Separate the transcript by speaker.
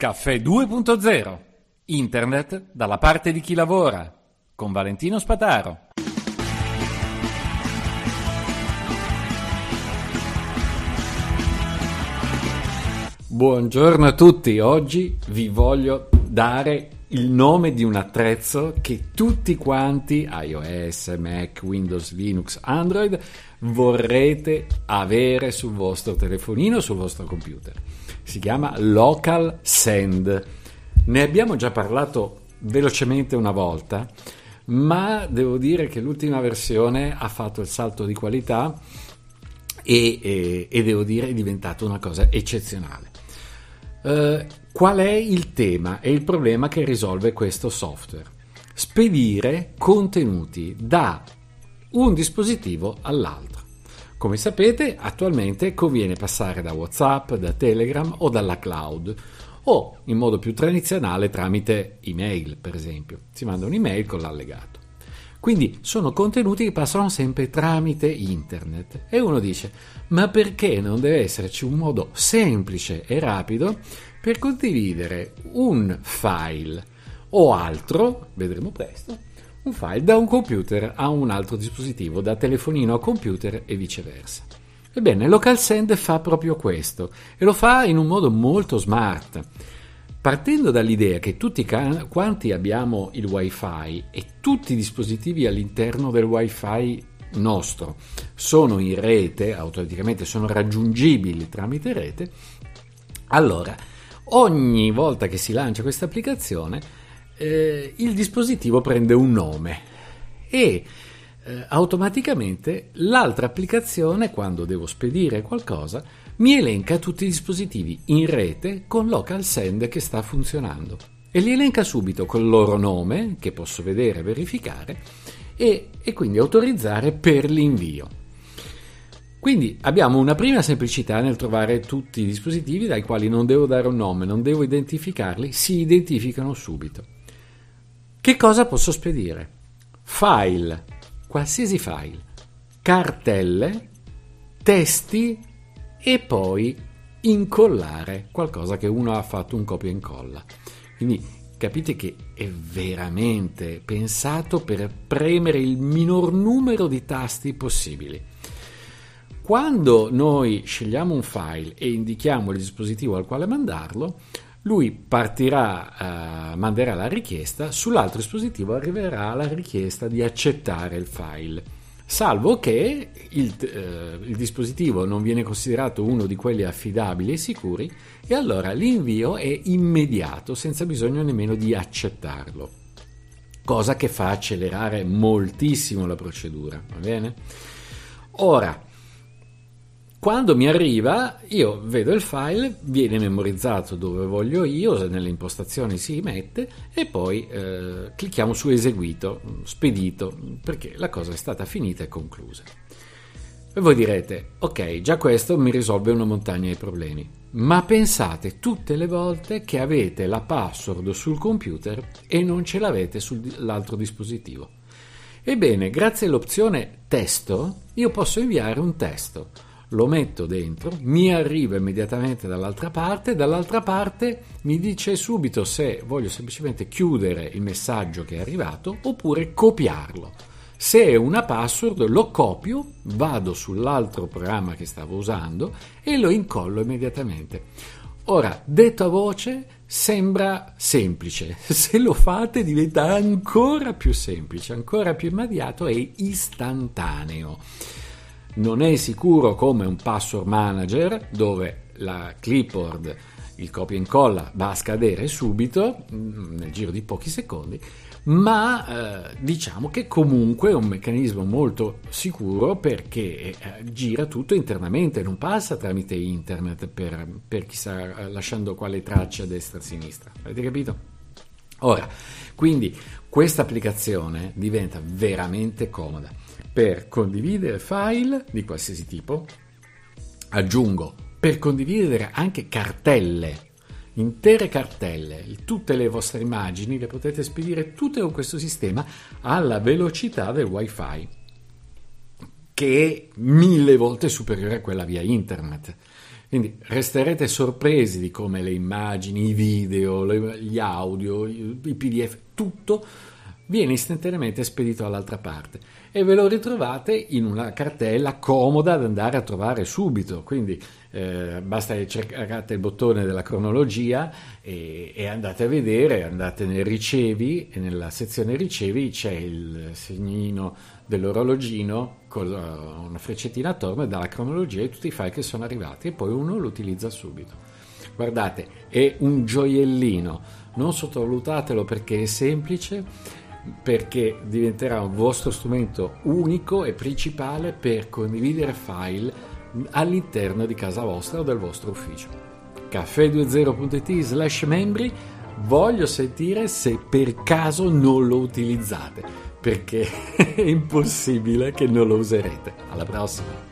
Speaker 1: Caffè 2.0 Internet dalla parte di chi lavora con Valentino Spataro. Buongiorno a tutti, oggi vi voglio dare il nome di un attrezzo che tutti quanti, iOS, Mac, Windows, Linux, Android, vorrete avere sul vostro telefonino, sul vostro computer. Si chiama Local Send. Ne abbiamo già parlato velocemente una volta, ma devo dire che l'ultima versione ha fatto il salto di qualità e, e, e devo dire è diventata una cosa eccezionale. Uh, qual è il tema e il problema che risolve questo software? Spedire contenuti da un dispositivo all'altro. Come sapete, attualmente conviene passare da WhatsApp, da Telegram o dalla cloud o in modo più tradizionale tramite email, per esempio. Si manda un'email con l'allegato. Quindi sono contenuti che passano sempre tramite internet. E uno dice: ma perché non deve esserci un modo semplice e rapido per condividere un file o altro, vedremo presto, un file da un computer a un altro dispositivo, da telefonino a computer e viceversa. Ebbene, LocalSend fa proprio questo e lo fa in un modo molto smart. Partendo dall'idea che tutti quanti abbiamo il wifi e tutti i dispositivi all'interno del wifi nostro sono in rete, automaticamente sono raggiungibili tramite rete, allora ogni volta che si lancia questa applicazione eh, il dispositivo prende un nome e eh, automaticamente l'altra applicazione, quando devo spedire qualcosa, mi elenca tutti i dispositivi in rete con local send che sta funzionando e li elenca subito col loro nome, che posso vedere verificare, e, e quindi autorizzare per l'invio. Quindi abbiamo una prima semplicità nel trovare tutti i dispositivi dai quali non devo dare un nome, non devo identificarli, si identificano subito. Che cosa posso spedire? File, qualsiasi file, cartelle, testi e poi incollare qualcosa che uno ha fatto un copia e incolla. Quindi capite che è veramente pensato per premere il minor numero di tasti possibili. Quando noi scegliamo un file e indichiamo il dispositivo al quale mandarlo, lui partirà, eh, manderà la richiesta, sull'altro dispositivo arriverà la richiesta di accettare il file, salvo che il, eh, il dispositivo non viene considerato uno di quelli affidabili e sicuri e allora l'invio è immediato senza bisogno nemmeno di accettarlo, cosa che fa accelerare moltissimo la procedura, va bene? Ora, quando mi arriva, io vedo il file, viene memorizzato dove voglio io, nelle impostazioni si mette e poi eh, clicchiamo su eseguito, spedito, perché la cosa è stata finita e conclusa. E voi direte, ok, già questo mi risolve una montagna di problemi, ma pensate tutte le volte che avete la password sul computer e non ce l'avete sull'altro dispositivo. Ebbene, grazie all'opzione testo, io posso inviare un testo lo metto dentro, mi arriva immediatamente dall'altra parte, dall'altra parte mi dice subito se voglio semplicemente chiudere il messaggio che è arrivato oppure copiarlo. Se è una password lo copio, vado sull'altro programma che stavo usando e lo incollo immediatamente. Ora, detto a voce, sembra semplice, se lo fate diventa ancora più semplice, ancora più immediato e istantaneo non è sicuro come un password manager dove la clipboard, il copia e incolla va a scadere subito mm, nel giro di pochi secondi, ma eh, diciamo che comunque è un meccanismo molto sicuro perché eh, gira tutto internamente, non passa tramite internet per, per chissà eh, lasciando quale traccia a destra e a sinistra. Avete capito? Ora, quindi questa applicazione diventa veramente comoda per condividere file di qualsiasi tipo. Aggiungo per condividere anche cartelle, intere cartelle, tutte le vostre immagini le potete spedire tutte con questo sistema alla velocità del wifi che è mille volte superiore a quella via internet. Quindi resterete sorpresi di come le immagini, i video, gli audio, i PDF, tutto viene istantaneamente spedito dall'altra parte e ve lo ritrovate in una cartella comoda da andare a trovare subito. Quindi eh, basta che cercate il bottone della cronologia e, e, andate a vedere, andate nel ricevi e nella sezione ricevi c'è il segnino dell'orologino con una freccettina attorno e dà la cronologia di tutti i file che sono arrivati e poi uno lo utilizza subito. Guardate, è un gioiellino, non sottovalutatelo perché è semplice, perché diventerà un vostro strumento unico e principale per condividere file all'interno di casa vostra o del vostro ufficio. caffè20.it slash membri voglio sentire se per caso non lo utilizzate perché è impossibile che non lo userete. Alla prossima!